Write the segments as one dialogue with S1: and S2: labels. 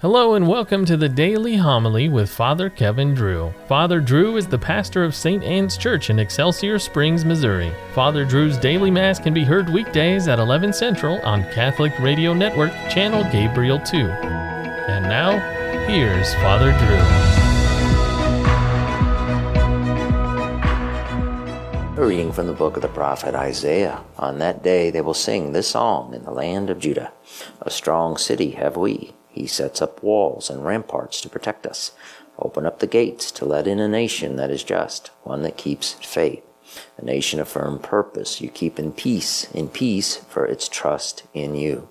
S1: Hello and welcome to the Daily Homily with Father Kevin Drew. Father Drew is the pastor of St. Anne's Church in Excelsior Springs, Missouri. Father Drew's daily mass can be heard weekdays at 11 Central on Catholic Radio Network, channel Gabriel 2. And now, here's Father
S2: Drew. A reading from the book of the prophet Isaiah. On that day they will sing this song in the land of Judah A strong city have we he sets up walls and ramparts to protect us. Open up the gates to let in a nation that is just, one that keeps faith, a nation of firm purpose. You keep in peace, in peace for its trust in you.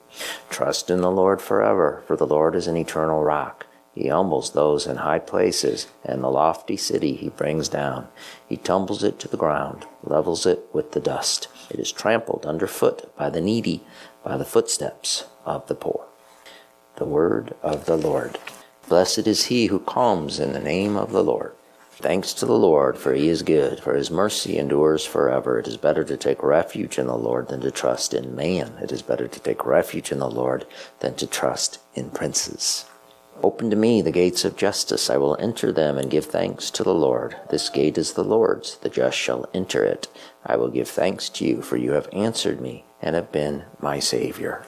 S2: Trust in the Lord forever, for the Lord is an eternal rock. He humbles those in high places, and the lofty city he brings down. He tumbles it to the ground, levels it with the dust. It is trampled underfoot by the needy, by the footsteps of the poor the word of the Lord. Blessed is he who comes in the name of the Lord. Thanks to the Lord, for he is good, for his mercy endures forever. It is better to take refuge in the Lord than to trust in man. It is better to take refuge in the Lord than to trust in princes. Open to me the gates of justice. I will enter them and give thanks to the Lord. This gate is the Lord's. The just shall enter it. I will give thanks to you, for you have answered me and have been my Savior.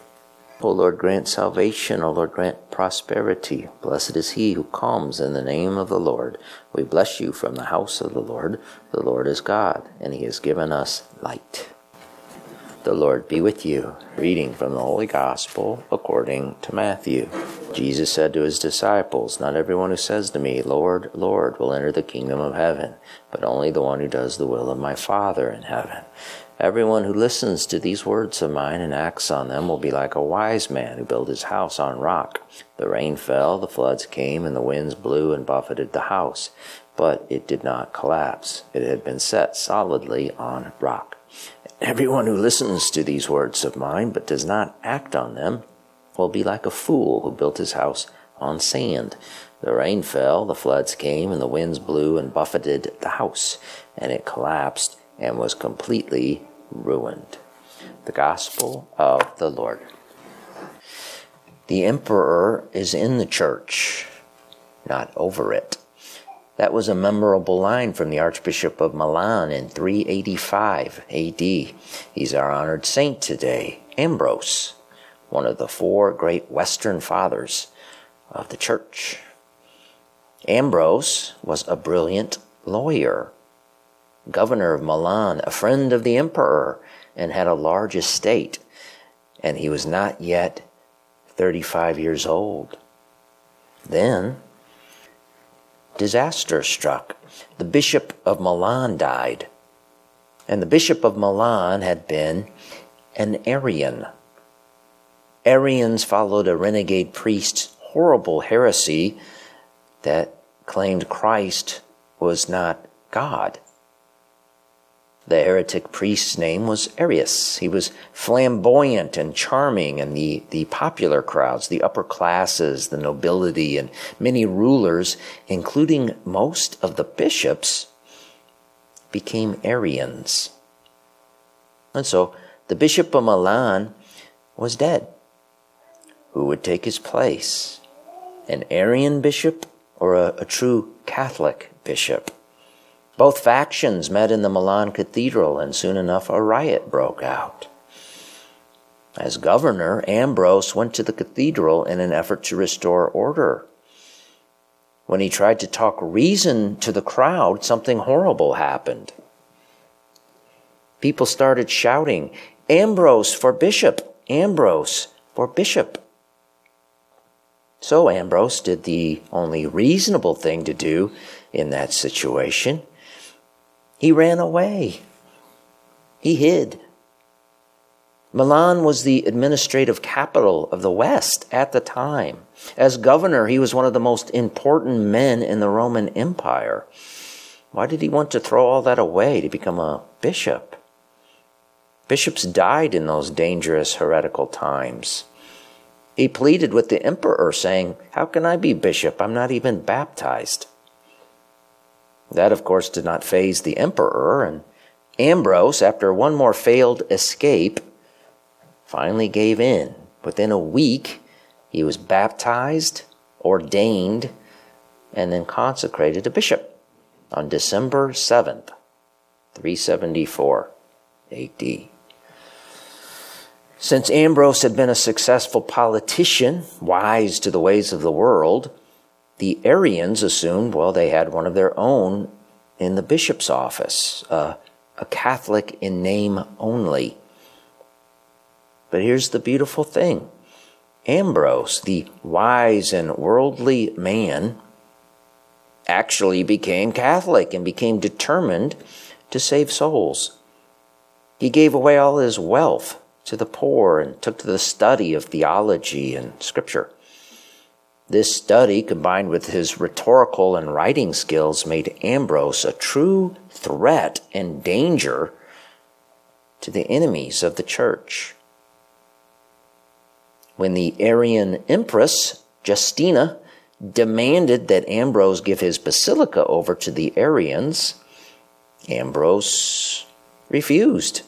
S2: O Lord, grant salvation. O Lord, grant prosperity. Blessed is he who comes in the name of the Lord. We bless you from the house of the Lord. The Lord is God, and he has given us light. The Lord be with you. Reading from the Holy Gospel according to Matthew. Jesus said to his disciples, Not everyone who says to me, Lord, Lord, will enter the kingdom of heaven, but only the one who does the will of my Father in heaven. Everyone who listens to these words of mine and acts on them will be like a wise man who built his house on rock. The rain fell, the floods came, and the winds blew and buffeted the house, but it did not collapse. It had been set solidly on rock. Everyone who listens to these words of mine but does not act on them will be like a fool who built his house on sand. The rain fell, the floods came, and the winds blew and buffeted the house, and it collapsed and was completely ruined. The Gospel of the Lord. The emperor is in the church, not over it. That was a memorable line from the Archbishop of Milan in 385 AD. He's our honored saint today, Ambrose, one of the four great Western fathers of the church. Ambrose was a brilliant lawyer governor of Milan, a friend of the emperor, and had a large estate. And he was not yet 35 years old. Then, disaster struck. The bishop of Milan died. And the bishop of Milan had been an Arian. Arians followed a renegade priest's horrible heresy that claimed Christ was not God. The heretic priest's name was Arius. He was flamboyant and charming, and the, the popular crowds, the upper classes, the nobility, and many rulers, including most of the bishops, became Arians. And so the Bishop of Milan was dead. Who would take his place? An Arian bishop or a, a true Catholic bishop? Both factions met in the Milan cathedral, and soon enough a riot broke out. As governor, Ambrose went to the cathedral in an effort to restore order. When he tried to talk reason to the crowd, something horrible happened. People started shouting, Ambrose for bishop! Ambrose for bishop! So Ambrose did the only reasonable thing to do in that situation. He ran away. He hid. Milan was the administrative capital of the West at the time. As governor, he was one of the most important men in the Roman Empire. Why did he want to throw all that away to become a bishop? Bishops died in those dangerous heretical times. He pleaded with the emperor, saying, How can I be bishop? I'm not even baptized. That, of course, did not faze the emperor, and Ambrose, after one more failed escape, finally gave in. Within a week, he was baptized ordained and then consecrated a bishop on December 7th, 374 AD. Since Ambrose had been a successful politician, wise to the ways of the world, the Arians assumed, well, they had one of their own in the bishop's office, uh, a Catholic in name only. But here's the beautiful thing Ambrose, the wise and worldly man, actually became Catholic and became determined to save souls. He gave away all his wealth to the poor and took to the study of theology and scripture. This study, combined with his rhetorical and writing skills, made Ambrose a true threat and danger to the enemies of the church. When the Arian empress, Justina, demanded that Ambrose give his basilica over to the Arians, Ambrose refused.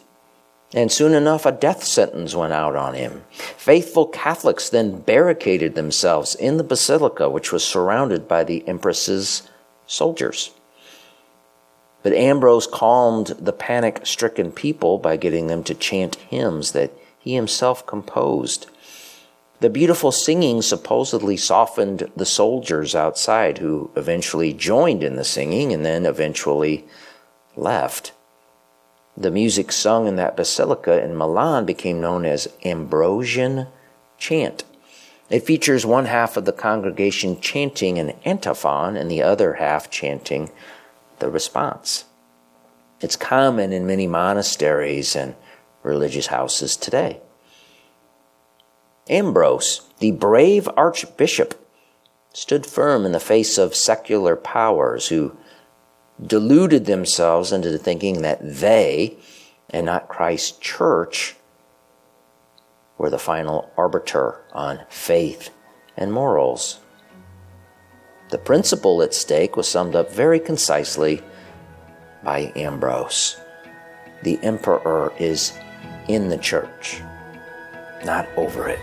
S2: And soon enough, a death sentence went out on him. Faithful Catholics then barricaded themselves in the basilica, which was surrounded by the empress's soldiers. But Ambrose calmed the panic stricken people by getting them to chant hymns that he himself composed. The beautiful singing supposedly softened the soldiers outside, who eventually joined in the singing and then eventually left. The music sung in that basilica in Milan became known as Ambrosian chant. It features one half of the congregation chanting an antiphon and the other half chanting the response. It's common in many monasteries and religious houses today. Ambrose, the brave archbishop, stood firm in the face of secular powers who deluded themselves into thinking that they, and not Christ's church, were the final arbiter on faith and morals. The principle at stake was summed up very concisely by Ambrose. The emperor is in the church, not over it.